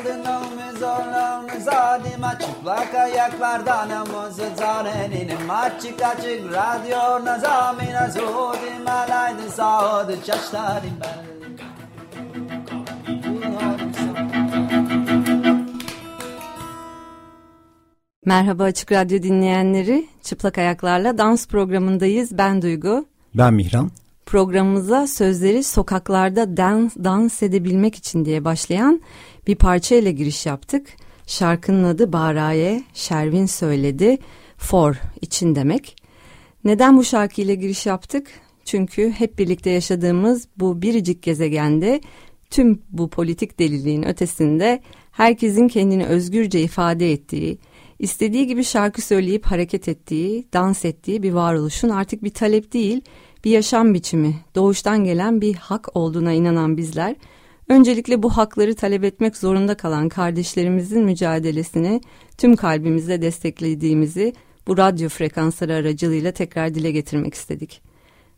Aldın omuz omuz adıma çıplak ayaklardan omuz zarenim Açık açık radyo nazamina zudim alaydın sağdı çaşlarım ben Merhaba Açık Radyo dinleyenleri. Çıplak Ayaklarla dans programındayız. Ben Duygu. Ben Mihran. Programımıza sözleri sokaklarda dans, dans edebilmek için diye başlayan bir parça ile giriş yaptık. Şarkının adı Baraye, Şervin söyledi, For için demek. Neden bu şarkıyla giriş yaptık? Çünkü hep birlikte yaşadığımız bu biricik gezegende tüm bu politik deliliğin ötesinde herkesin kendini özgürce ifade ettiği, istediği gibi şarkı söyleyip hareket ettiği, dans ettiği bir varoluşun artık bir talep değil, bir yaşam biçimi, doğuştan gelen bir hak olduğuna inanan bizler, öncelikle bu hakları talep etmek zorunda kalan kardeşlerimizin mücadelesini tüm kalbimizle desteklediğimizi bu radyo frekansları aracılığıyla tekrar dile getirmek istedik.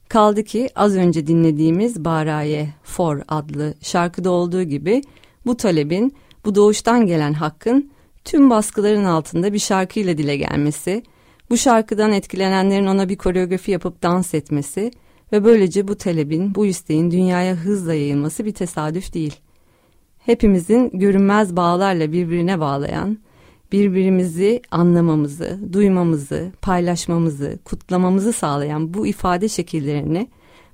Kaldı ki az önce dinlediğimiz Baraye For adlı şarkıda olduğu gibi bu talebin, bu doğuştan gelen hakkın tüm baskıların altında bir şarkıyla dile gelmesi, bu şarkıdan etkilenenlerin ona bir koreografi yapıp dans etmesi ve böylece bu talebin, bu isteğin dünyaya hızla yayılması bir tesadüf değil. Hepimizin görünmez bağlarla birbirine bağlayan, birbirimizi anlamamızı, duymamızı, paylaşmamızı, kutlamamızı sağlayan bu ifade şekillerini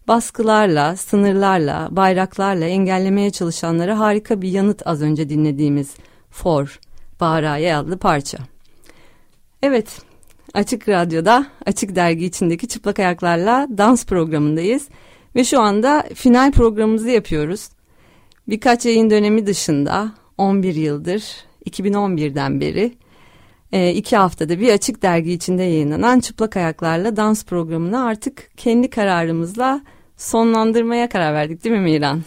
baskılarla, sınırlarla, bayraklarla engellemeye çalışanlara harika bir yanıt az önce dinlediğimiz For, Bağra'ya adlı parça. Evet, Açık Radyo'da Açık Dergi içindeki çıplak ayaklarla dans programındayız ve şu anda final programımızı yapıyoruz. Birkaç yayın dönemi dışında 11 yıldır 2011'den beri e, iki haftada bir Açık Dergi içinde yayınlanan çıplak ayaklarla dans programını artık kendi kararımızla sonlandırmaya karar verdik değil mi Miran?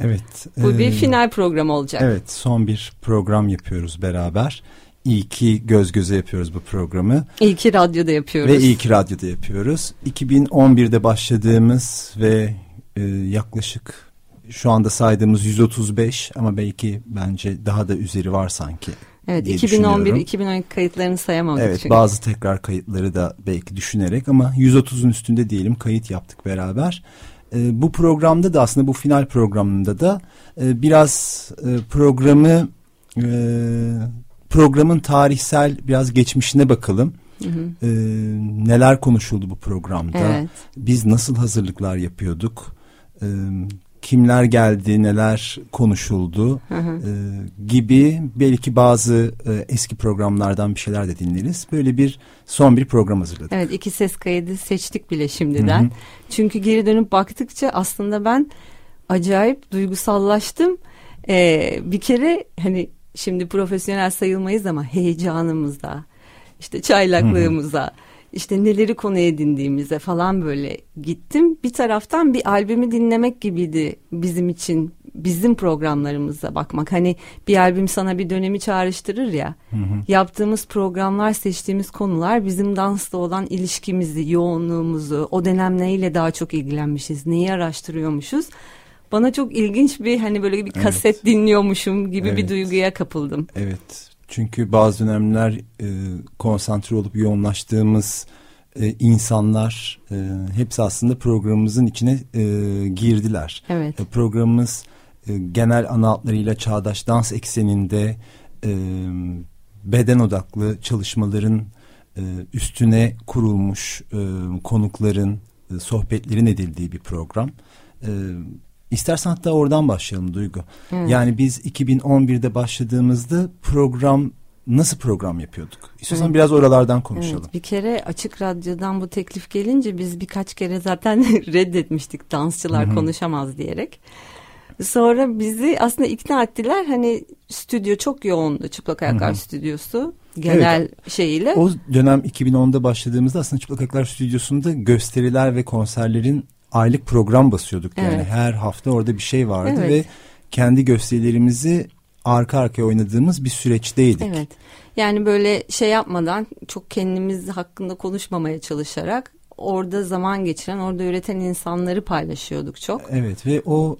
Evet. Bu e, bir final program olacak. Evet son bir program yapıyoruz beraber. İyi ki göz göze yapıyoruz bu programı. İyi ki radyoda yapıyoruz. Ve iyi ki radyoda yapıyoruz. 2011'de başladığımız ve e, yaklaşık şu anda saydığımız 135 ama belki bence daha da üzeri var sanki. Evet 2011-2012 kayıtlarını sayamadık evet, çünkü. bazı tekrar kayıtları da belki düşünerek ama 130'un üstünde diyelim kayıt yaptık beraber. E, bu programda da aslında bu final programında da e, biraz e, programı e, programın tarihsel biraz geçmişine bakalım. Hı hı. E, neler konuşuldu bu programda? Evet. Biz nasıl hazırlıklar yapıyorduk? E, kimler geldi, neler konuşuldu hı hı. E, gibi belki bazı e, eski programlardan bir şeyler de dinleriz. Böyle bir son bir program hazırladık. Evet iki ses kaydı seçtik bile şimdiden. Hı hı. Çünkü geri dönüp baktıkça aslında ben acayip duygusallaştım. Ee, bir kere hani şimdi profesyonel sayılmayız ama heyecanımızda işte çaylaklığımıza... İşte neleri konu edindiğimize falan böyle gittim. Bir taraftan bir albümü dinlemek gibiydi bizim için bizim programlarımıza bakmak. Hani bir albüm sana bir dönemi çağrıştırır ya. Hı hı. Yaptığımız programlar, seçtiğimiz konular bizim dansla olan ilişkimizi, yoğunluğumuzu, o dönem neyle daha çok ilgilenmişiz, neyi araştırıyormuşuz. Bana çok ilginç bir hani böyle bir kaset evet. dinliyormuşum gibi evet. bir duyguya kapıldım. Evet. Çünkü bazı dönemler e, konsantre olup yoğunlaştığımız e, insanlar e, hepsi aslında programımızın içine e, girdiler. Evet. E, programımız e, genel ana hatlarıyla çağdaş dans ekseninde e, beden odaklı çalışmaların e, üstüne kurulmuş e, konukların e, sohbetlerin edildiği bir program. E, İstersen hatta oradan başlayalım Duygu. Hmm. Yani biz 2011'de başladığımızda program nasıl program yapıyorduk? İstiyorsan evet. biraz oralardan konuşalım. Evet, bir kere Açık Radyo'dan bu teklif gelince biz birkaç kere zaten reddetmiştik dansçılar Hı-hı. konuşamaz diyerek. Sonra bizi aslında ikna ettiler. Hani stüdyo çok yoğundu. Çıplak Ayaklar Hı-hı. stüdyosu genel evet, şeyiyle. O dönem 2010'da başladığımızda aslında Çıplak Ayaklar stüdyosunda gösteriler ve konserlerin aylık program basıyorduk yani evet. her hafta orada bir şey vardı evet. ve kendi gösterilerimizi arka arkaya oynadığımız bir süreçteydik. Evet. Yani böyle şey yapmadan çok kendimiz hakkında konuşmamaya çalışarak orada zaman geçiren, orada üreten insanları paylaşıyorduk çok. Evet ve o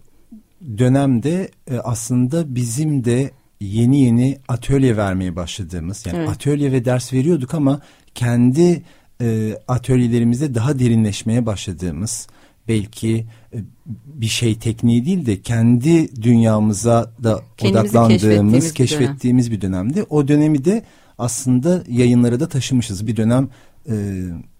dönemde e, aslında bizim de yeni yeni atölye vermeye başladığımız yani evet. atölye ve ders veriyorduk ama kendi e, atölyelerimizde daha derinleşmeye başladığımız belki e, bir şey tekniği değil de kendi dünyamıza da Kendimizi odaklandığımız, keşfettiğimiz, keşfettiğimiz bir, dönem. bir dönemdi. O dönemi de aslında yayınlara da taşımışız. Bir dönem e,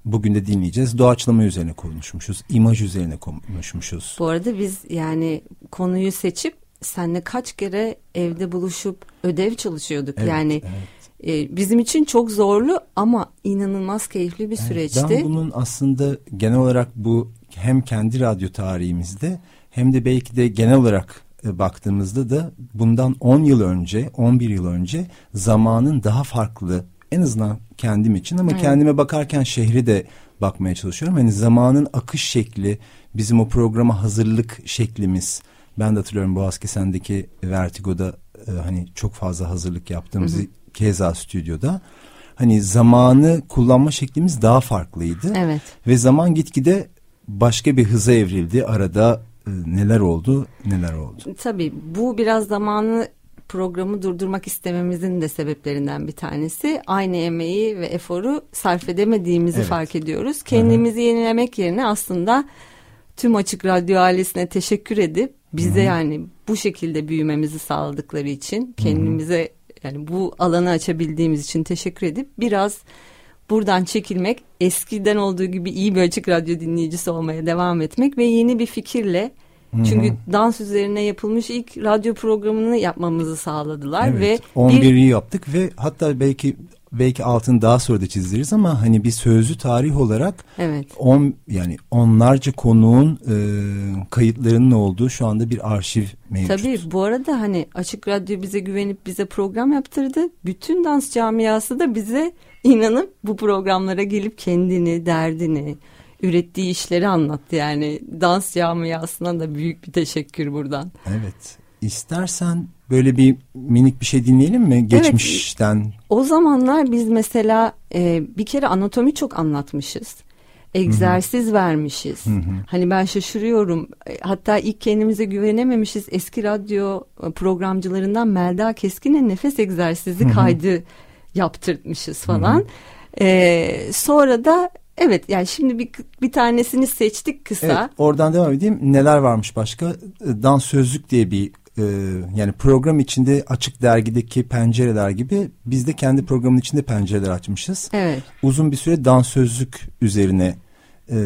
bugün de dinleyeceğiz. Doğaçlama üzerine konuşmuşuz. imaj üzerine konuşmuşuz. Bu arada biz yani konuyu seçip senle kaç kere evde buluşup ödev çalışıyorduk. Evet, yani evet. E, bizim için çok zorlu ama inanılmaz keyifli bir evet, süreçti. Ben bunun aslında genel olarak bu hem kendi radyo tarihimizde hem de belki de genel olarak e, baktığımızda da bundan 10 yıl önce, 11 yıl önce zamanın daha farklı en azından kendim için ama evet. kendime bakarken şehri de bakmaya çalışıyorum. Hani zamanın akış şekli, bizim o programa hazırlık şeklimiz. Ben de hatırlıyorum Boğaz Kesen'deki Vertigo'da e, hani çok fazla hazırlık yaptığımız hı hı. keza stüdyoda. Hani zamanı kullanma şeklimiz daha farklıydı. Evet. Ve zaman gitgide başka bir hıza evrildi. Arada e, neler oldu, neler oldu. Tabii bu biraz zamanı programı durdurmak istememizin de sebeplerinden bir tanesi. Aynı emeği ve eforu sarf edemediğimizi evet. fark ediyoruz. Kendimizi Hı-hı. yenilemek yerine aslında tüm Açık Radyo ailesine teşekkür edip bize Hı-hı. yani bu şekilde büyümemizi sağladıkları için kendimize Hı-hı. yani bu alanı açabildiğimiz için teşekkür edip biraz buradan çekilmek, eskiden olduğu gibi iyi bir açık radyo dinleyicisi olmaya devam etmek ve yeni bir fikirle çünkü Hı-hı. dans üzerine yapılmış ilk radyo programını yapmamızı sağladılar evet, ve 11'i bir... yaptık ve hatta belki belki altını daha sonra da çizdiririz ama hani bir sözlü tarih olarak evet. on yani onlarca konuğun e, kayıtlarının olduğu şu anda bir arşiv mevcut. Tabii bu arada hani Açık Radyo bize güvenip bize program yaptırdı. Bütün dans camiası da bize inanıp bu programlara gelip kendini, derdini, ürettiği işleri anlattı. Yani dans camiasına da büyük bir teşekkür buradan. Evet. İstersen böyle bir minik bir şey dinleyelim mi geçmişten? Evet, o zamanlar biz mesela e, bir kere anatomi çok anlatmışız. Egzersiz Hı-hı. vermişiz. Hı-hı. Hani ben şaşırıyorum. E, hatta ilk kendimize güvenememişiz. Eski radyo e, programcılarından Melda Keskin'e nefes egzersizi Hı-hı. kaydı yaptırtmışız falan. Ee, sonra da evet yani şimdi bir, bir tanesini seçtik kısa. Evet, oradan devam edeyim. Neler varmış başka? Ee, dans Sözlük diye bir e, yani program içinde açık dergideki pencereler gibi biz de kendi programın içinde pencereler açmışız. Evet. Uzun bir süre dans sözlük üzerine e,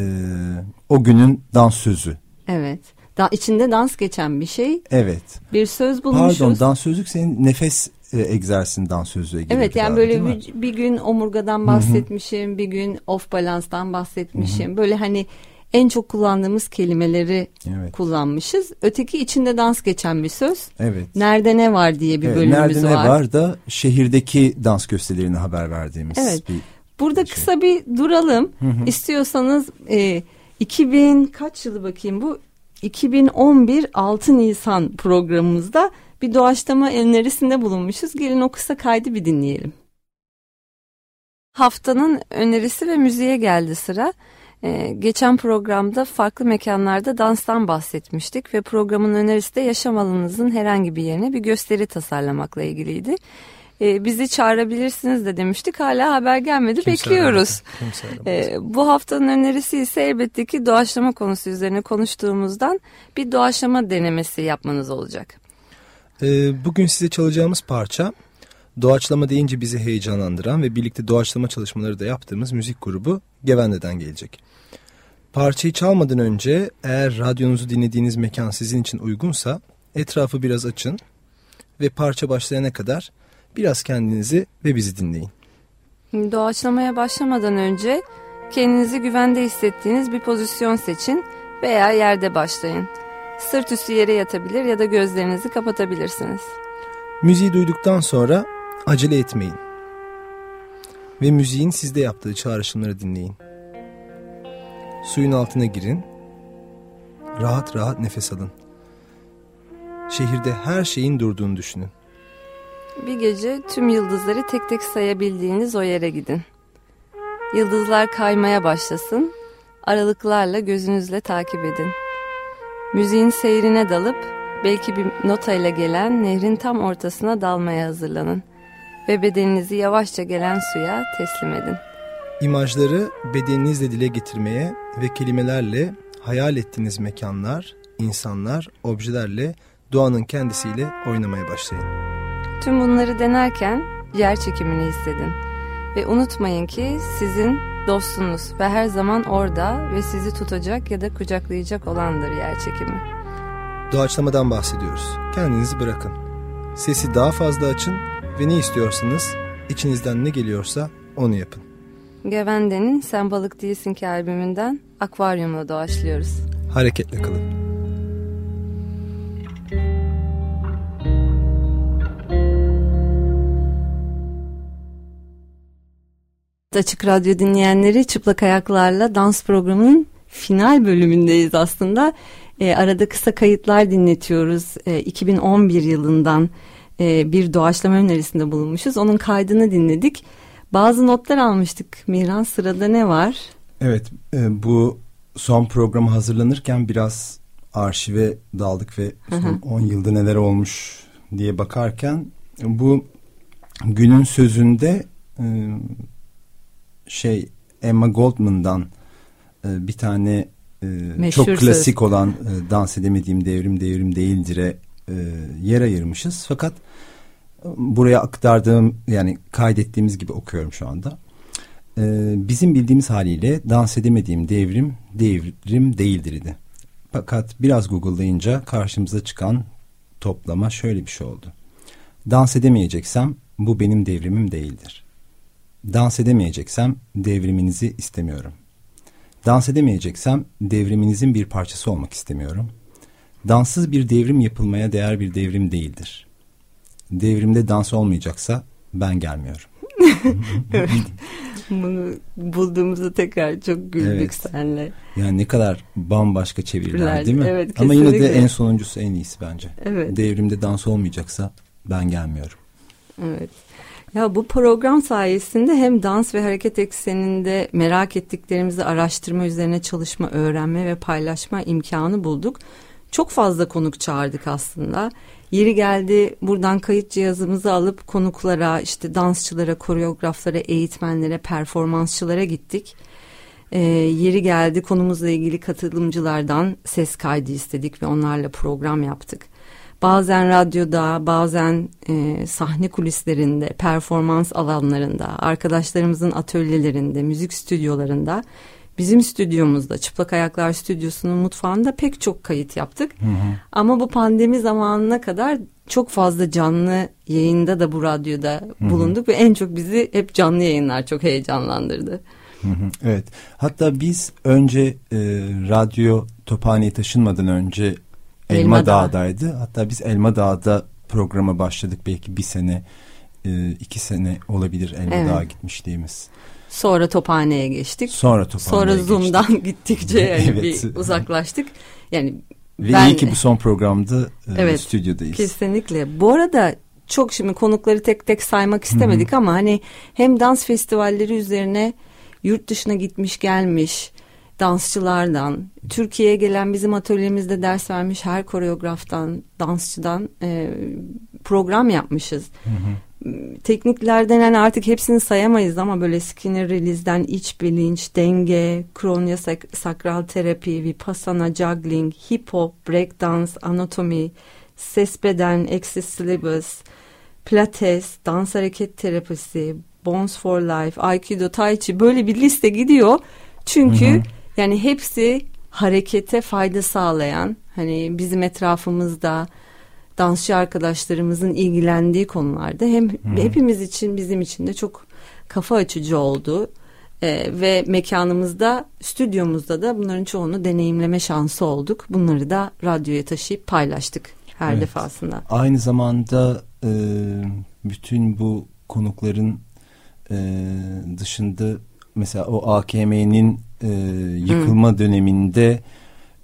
o günün dans sözü. Evet. Da, içinde dans geçen bir şey. Evet. Bir söz bulmuşuz. Pardon dans sözlük senin nefes e, egzersin dans sözlüğe gibi. Evet yani böyle bir, bir gün omurgadan bahsetmişim, Hı-hı. bir gün off balanstan bahsetmişim. Hı-hı. Böyle hani en çok kullandığımız kelimeleri evet. kullanmışız. Öteki içinde dans geçen bir söz. Evet. Nerede ne var diye bir evet, bölümümüz nerede var. Nerede ne var da şehirdeki dans gösterilerini haber verdiğimiz evet. bir Burada şey. kısa bir duralım. Hı hı. İstiyorsanız e, 2000 kaç yılı bakayım bu? 2011 6 Nisan programımızda bir doğaçlama önerisinde bulunmuşuz. Gelin o kısa kaydı bir dinleyelim. Haftanın önerisi ve müziğe geldi sıra. Ee, geçen programda farklı mekanlarda danstan bahsetmiştik ve programın önerisi de yaşam alanınızın herhangi bir yerine bir gösteri tasarlamakla ilgiliydi. Ee, bizi çağırabilirsiniz de demiştik. Hala haber gelmedi. Kimse Bekliyoruz. Kimse ee, bu haftanın önerisi ise elbette ki doğaçlama konusu üzerine konuştuğumuzdan bir doğaçlama denemesi yapmanız olacak. Ee, bugün size çalacağımız parça doğaçlama deyince bizi heyecanlandıran ve birlikte doğaçlama çalışmaları da yaptığımız müzik grubu Gevende'den gelecek. Parçayı çalmadan önce eğer radyonuzu dinlediğiniz mekan sizin için uygunsa etrafı biraz açın ve parça başlayana kadar biraz kendinizi ve bizi dinleyin. Doğaçlamaya başlamadan önce kendinizi güvende hissettiğiniz bir pozisyon seçin veya yerde başlayın. Sırt üstü yere yatabilir ya da gözlerinizi kapatabilirsiniz. Müziği duyduktan sonra acele etmeyin. Ve müziğin sizde yaptığı çağrışımları dinleyin. Suyun altına girin. Rahat rahat nefes alın. Şehirde her şeyin durduğunu düşünün. Bir gece tüm yıldızları tek tek sayabildiğiniz o yere gidin. Yıldızlar kaymaya başlasın. Aralıklarla gözünüzle takip edin. Müziğin seyrine dalıp belki bir notayla gelen nehrin tam ortasına dalmaya hazırlanın ve bedeninizi yavaşça gelen suya teslim edin. İmajları bedeninizle dile getirmeye ve kelimelerle hayal ettiğiniz mekanlar, insanlar, objelerle doğanın kendisiyle oynamaya başlayın. Tüm bunları denerken yer çekimini hissedin. Ve unutmayın ki sizin dostunuz ve her zaman orada ve sizi tutacak ya da kucaklayacak olandır yer çekimi. Doğaçlamadan bahsediyoruz. Kendinizi bırakın. Sesi daha fazla açın ve ne istiyorsanız, içinizden ne geliyorsa onu yapın. Gevende'nin Sen Balık Değilsin ki albümünden Akvaryum'la doğaçlıyoruz. Hareketle kalın. Açık Radyo dinleyenleri Çıplak Ayaklarla dans programının final bölümündeyiz aslında. E, arada kısa kayıtlar dinletiyoruz. E, 2011 yılından e, bir doğaçlama önerisinde bulunmuşuz. Onun kaydını dinledik. Bazı notlar almıştık. Miran sırada ne var? Evet e, bu son programı hazırlanırken biraz arşive daldık ve son 10 yılda neler olmuş diye bakarken bu günün sözünde e, şey Emma Goldman'dan e, bir tane e, çok klasik söz. olan e, dans edemediğim devrim devrim değildir'e e, yer ayırmışız. Fakat e, buraya aktardığım yani kaydettiğimiz gibi okuyorum şu anda. E, bizim bildiğimiz haliyle dans edemediğim devrim devrim değildir idi. Fakat biraz Google'layınca karşımıza çıkan toplama şöyle bir şey oldu. Dans edemeyeceksem bu benim devrimim değildir. Dans edemeyeceksem devriminizi istemiyorum. Dans edemeyeceksem devriminizin bir parçası olmak istemiyorum. Danssız bir devrim yapılmaya değer bir devrim değildir. Devrimde dans olmayacaksa ben gelmiyorum. evet. Bunu bulduğumuzda tekrar çok güldük evet. senle. Yani ne kadar bambaşka çeviriler değil mi? Evet, Ama yine de en sonuncusu en iyisi bence. Evet. Devrimde dans olmayacaksa ben gelmiyorum. Evet. Ya bu program sayesinde hem dans ve hareket ekseninde merak ettiklerimizi araştırma üzerine çalışma, öğrenme ve paylaşma imkanı bulduk. Çok fazla konuk çağırdık aslında. Yeri geldi buradan kayıt cihazımızı alıp konuklara, işte dansçılara, koreograflara, eğitmenlere, performansçılara gittik. Ee, yeri geldi konumuzla ilgili katılımcılardan ses kaydı istedik ve onlarla program yaptık. Bazen radyoda, bazen e, sahne kulislerinde, performans alanlarında, arkadaşlarımızın atölyelerinde, müzik stüdyolarında, bizim stüdyomuzda, Çıplak Ayaklar Stüdyosu'nun mutfağında pek çok kayıt yaptık. Hı hı. Ama bu pandemi zamanına kadar çok fazla canlı yayında da bu radyoda bulunduk hı hı. ve en çok bizi hep canlı yayınlar çok heyecanlandırdı. Hı hı, evet. Hatta biz önce e, radyo Tophane'ye taşınmadan önce Elma, Elma Dağ'daydı. Hatta biz Elma Dağ'da programa başladık belki bir sene e, iki sene olabilir Elma evet. Dağ'a gitmişliğimiz. Sonra Tophane'ye geçtik. Sonra Tophane'ye Sonra Zoom'dan geçtik. gittikçe yani evet. bir uzaklaştık. Yani Ve ben, iyi ki bu son programda e, evet, stüdyodayız. Kesinlikle. Bu arada çok şimdi konukları tek tek saymak istemedik Hı-hı. ama hani hem dans festivalleri üzerine yurt dışına gitmiş gelmiş dansçılardan, Türkiye'ye gelen bizim atölyemizde ders vermiş her koreograftan, dansçıdan e, program yapmışız. Hı hı. Tekniklerden yani artık hepsini sayamayız ama böyle Skinner Release'den iç bilinç, denge, kronya sak sakral terapi, vipassana, juggling, hip hop, breakdance, anatomi, ses beden, access syllabus, pilates, dans hareket terapisi, Bones for Life, Aikido, Tai Chi böyle bir liste gidiyor. Çünkü hı hı yani hepsi harekete fayda sağlayan hani bizim etrafımızda dansçı arkadaşlarımızın ilgilendiği konularda hem hmm. hepimiz için bizim için de çok kafa açıcı oldu. Ee, ve mekanımızda, stüdyomuzda da bunların çoğunu deneyimleme şansı olduk. Bunları da radyoya taşıyıp paylaştık her evet. defasında. Aynı zamanda e, bütün bu konukların e, dışında mesela o AKM'nin e, yıkılma hmm. döneminde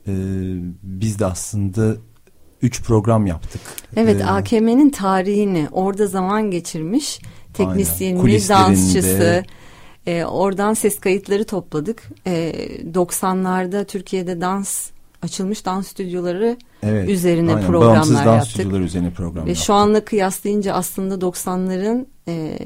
e, biz de aslında üç program yaptık. Evet ee, AKM'nin tarihini orada zaman geçirmiş teknisyeni, dansçısı. E, oradan ses kayıtları topladık. E, 90'larda Türkiye'de dans açılmış dans stüdyoları Evet, üzerine aynen. programlar Bağımsız dans yaptık. stüdyoları üzerine program Ve yaptık. şu anla kıyaslayınca aslında 90'ların e,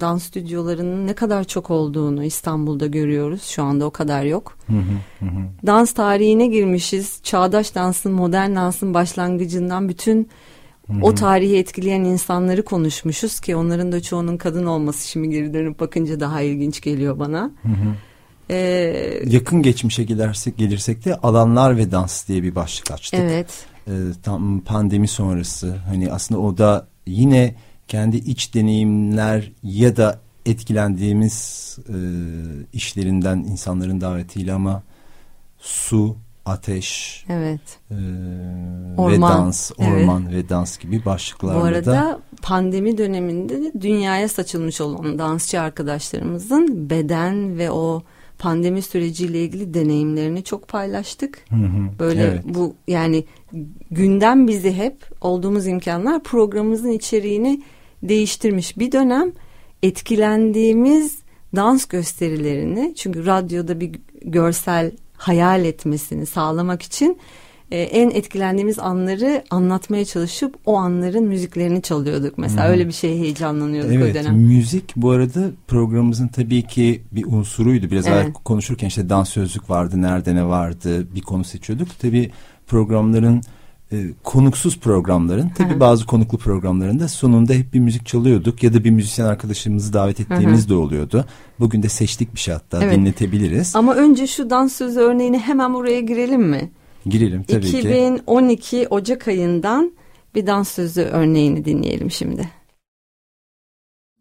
dans stüdyolarının ne kadar çok olduğunu İstanbul'da görüyoruz. Şu anda o kadar yok. Hı hı, hı hı. Dans tarihine girmişiz. Çağdaş dansın, modern dansın başlangıcından bütün o tarihi etkileyen insanları konuşmuşuz ki onların da çoğunun kadın olması şimdi geri dönüp bakınca daha ilginç geliyor bana. Ee, Yakın geçmişe gidersek gelirsek de alanlar ve dans diye bir başlık açtık. evet. Ee, tam pandemi sonrası hani aslında o da yine kendi iç deneyimler ya da etkilendiğimiz e, işlerinden insanların davetiyle ama su, ateş Evet. e, ve Orman, dans, orman ve dans gibi başlıklarla Bu arada da pandemi döneminde de dünyaya saçılmış olan dansçı arkadaşlarımızın beden ve o pandemi süreciyle ilgili deneyimlerini çok paylaştık. Hı hı, Böyle evet. bu yani gündem bizi hep olduğumuz imkanlar programımızın içeriğini değiştirmiş. Bir dönem etkilendiğimiz dans gösterilerini çünkü radyoda bir görsel hayal etmesini sağlamak için e, en etkilendiğimiz anları anlatmaya çalışıp o anların müziklerini çalıyorduk. Mesela Hı. öyle bir şeye heyecanlanıyorduk o Evet, dönem. müzik bu arada programımızın tabii ki bir unsuruydu. Biraz Evet. konuşurken işte dans sözlük vardı, nerede ne vardı bir konu seçiyorduk. Tabii programların e, konuksuz programların, tabii Hı hı. bazı konuklu programlarında sonunda hep bir müzik çalıyorduk ya da bir müzisyen arkadaşımızı davet ettiğimiz de oluyordu. Bugün de seçtik bir şey hatta Evet. dinletebiliriz. Ama önce şu dans sözü örneğini hemen buraya girelim mi? Girelim tabii ki. 2012 Ocak ayından bir dans sözü örneğini dinleyelim şimdi.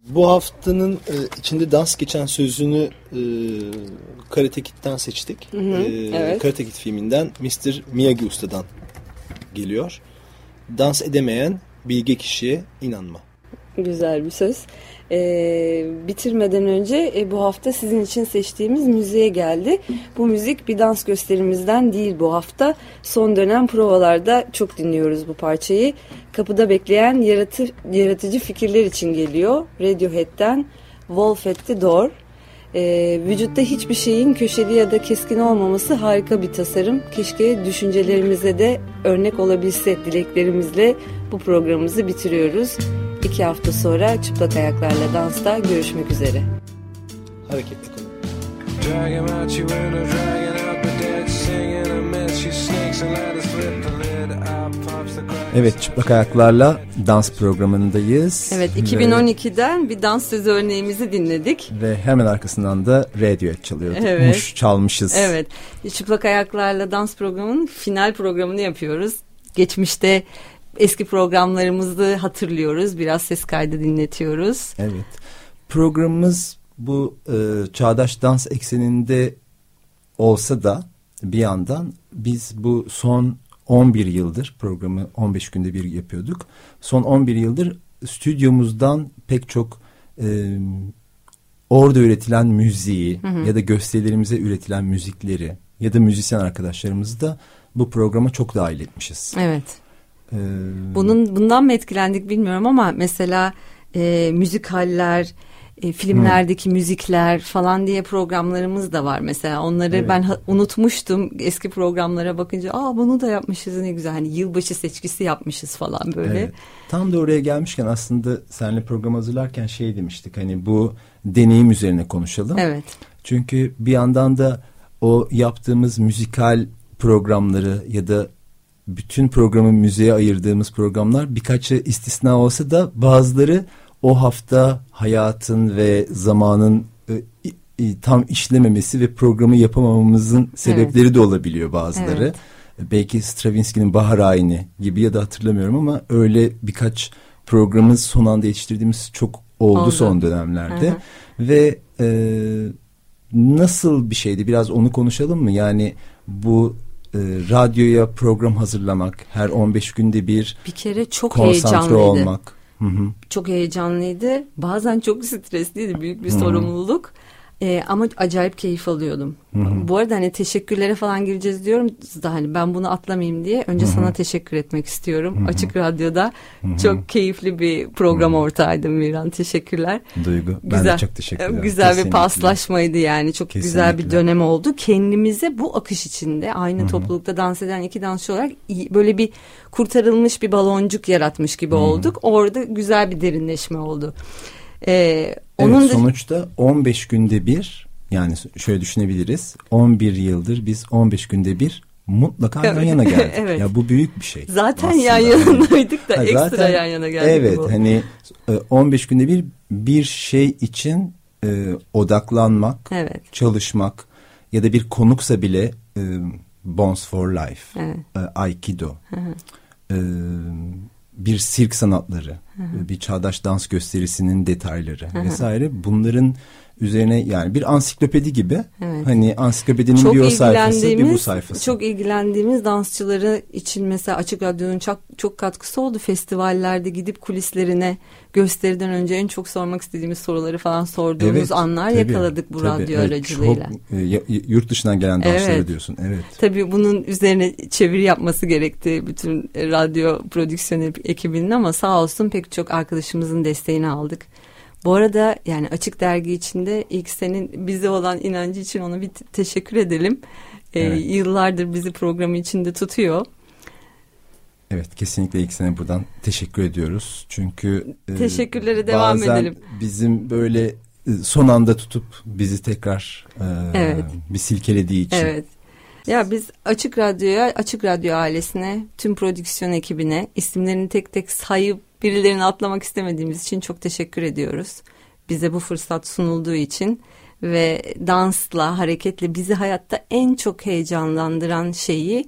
Bu haftanın e, içinde dans geçen sözünü e, Karate Kid'den seçtik. Hı hı, E, evet. Karate Kid filminden Mr. Miyagi Usta'dan geliyor. Dans edemeyen bilge kişiye inanma. Güzel bir söz. Ee, bitirmeden önce e, bu hafta sizin için seçtiğimiz müziğe geldi. Bu müzik bir dans gösterimizden değil bu hafta. Son dönem provalarda çok dinliyoruz bu parçayı. Kapıda bekleyen yaratı, yaratıcı fikirler için geliyor. Radiohead'den Wolf at the Door. Ee, vücutta hiçbir şeyin köşeli ya da keskin olmaması harika bir tasarım. Keşke düşüncelerimize de örnek olabilse dileklerimizle bu programımızı bitiriyoruz. İki hafta sonra çıplak ayaklarla dansta görüşmek üzere. Hareketli kalın. Drag him out, you end up dragging out the dead, singing a mess. She sneaks and let Evet çıplak ayaklarla dans programındayız. Evet Ve- 2012'den bir dans sözü örneğimizi dinledik. Ve hemen arkasından da Radiohead çalıyorduk. Evet. Muş çalmışız. Evet çıplak ayaklarla dans programının final programını yapıyoruz. Geçmişte eski programlarımızı hatırlıyoruz. Biraz ses kaydı dinletiyoruz. Evet. Programımız bu e, çağdaş dans ekseninde olsa da bir yandan biz bu son 11 yıldır programı 15 günde bir yapıyorduk. Son 11 yıldır stüdyomuzdan pek çok e, orada üretilen müziği ya da gösterilerimize üretilen müzikleri ya da müzisyen arkadaşlarımızı da bu programa çok dahil etmişiz. Evet. E, Bunun bundan mı etkilendik bilmiyorum ama mesela e, müzikaller, e, filmlerdeki müzikler falan diye programlarımız da var mesela. Onları Evet. ben unutmuştum eski programlara bakınca. Aa bunu da yapmışız ne güzel. Hani yılbaşı seçkisi yapmışız falan böyle. Evet. Tam da oraya gelmişken aslında seninle program hazırlarken şey demiştik hani bu deneyim üzerine konuşalım. Evet. Çünkü bir yandan da o yaptığımız müzikal programları ya da bütün programı müziğe ayırdığımız programlar birkaçı istisna olsa da bazıları o hafta hayatın ve zamanın e, i- tam işlememesi ve programı yapamamamızın sebepleri de olabiliyor bazıları. Evet. Belki Stravinsky'nin Bahar Ayini gibi ya da hatırlamıyorum ama öyle birkaç programı son anda yetiştirdiğimiz çok oldu, Oldu. son dönemlerde. Hı hı. Ve e, nasıl bir şeydi biraz onu konuşalım mı? Yani bu e, radyoya program hazırlamak, her 15 günde bir Bir kere çok konsantre heyecanlıydı. olmak. Hı hı. Çok heyecanlıydı. Bazen çok stresliydi. Büyük bir Hı. sorumluluk. Ee, ama acayip keyif alıyordum. Bu arada hani teşekkürlere falan gireceğiz diyorum da hani ben bunu atlamayayım diye önce sana teşekkür etmek istiyorum. Açık Radyo'da çok keyifli bir program ortağıydım Miran. Teşekkürler. Duygu. Ben de çok teşekkür ederim. Güzel bir Kesinlikle. paslaşmaydı yani. Çok güzel bir Kesinlikle. dönem oldu. Kendimize bu akış içinde aynı toplulukta dans eden iki dansçı olarak böyle bir kurtarılmış bir baloncuk yaratmış gibi olduk. Orada güzel bir derinleşme oldu. Ee, onun evet, sonuçta 15 günde bir yani şöyle düşünebiliriz. 11 yıldır biz 15 günde bir mutlaka yan Evet. yana geldik. Evet. Ya bu büyük bir şey. zaten aslında. yan yanaydık da Ha, ekstra zaten- yan yana geldik. Evet bu. hani e, 15 günde bir bir şey için e, odaklanmak, Evet. çalışmak ya da bir konuksa bile e, Bones for Life, Evet. e, Aikido, e, bir sirk sanatları, e, bir çağdaş dans gösterisinin detayları vesaire. Bunların üzerine yani bir ansiklopedi gibi Evet. hani ansiklopedinin çok bir o sayfası bir bu sayfası. çok ilgilendiğimiz dansçıları için mesela Açık Radyo'nun çok çok katkısı oldu. Festivallerde gidip kulislerine gösteriden önce en çok sormak istediğimiz soruları falan sorduğumuz Evet, anlar tabii, yakaladık bu tabii, radyo evet, aracılığıyla. Çok, e, yurt dışından gelen dansları Evet. diyorsun. Evet. Tabii bunun üzerine çeviri yapması gerekti bütün e, radyo prodüksiyon ekibinin ama sağ olsun pek çok arkadaşımızın desteğini aldık. Bu arada yani Açık Dergi içinde ilk senin bize olan inancı için ona bir te- teşekkür edelim. Ee, Evet. Yıllardır bizi programı içinde tutuyor. Evet kesinlikle ilk sene buradan teşekkür ediyoruz. Çünkü e, Teşekkürlere devam bazen edelim. bizim böyle e, son anda tutup bizi tekrar e, Evet. bir silkelediği için. Evet. Ya biz Açık Radyo'ya, Açık Radyo ailesine, tüm prodüksiyon ekibine isimlerini tek tek sayıp birilerini atlamak istemediğimiz için çok teşekkür ediyoruz. Bize bu fırsat sunulduğu için ve dansla, hareketle bizi hayatta en çok heyecanlandıran şeyi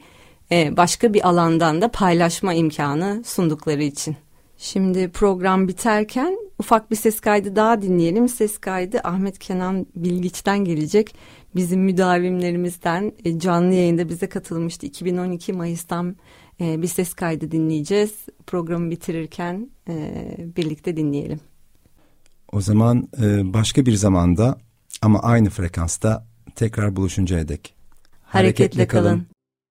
e, başka bir alandan da paylaşma imkanı sundukları için. Şimdi program biterken ufak bir ses kaydı daha dinleyelim. Ses kaydı Ahmet Kenan Bilgiç'ten gelecek. Bizim müdavimlerimizden e, canlı yayında bize katılmıştı. 2012 Mayıs'tan bir ses kaydı dinleyeceğiz. Programı bitirirken e, birlikte dinleyelim. O zaman e, başka bir zamanda ama aynı frekansta tekrar buluşuncaya dek. Hareketle kalın.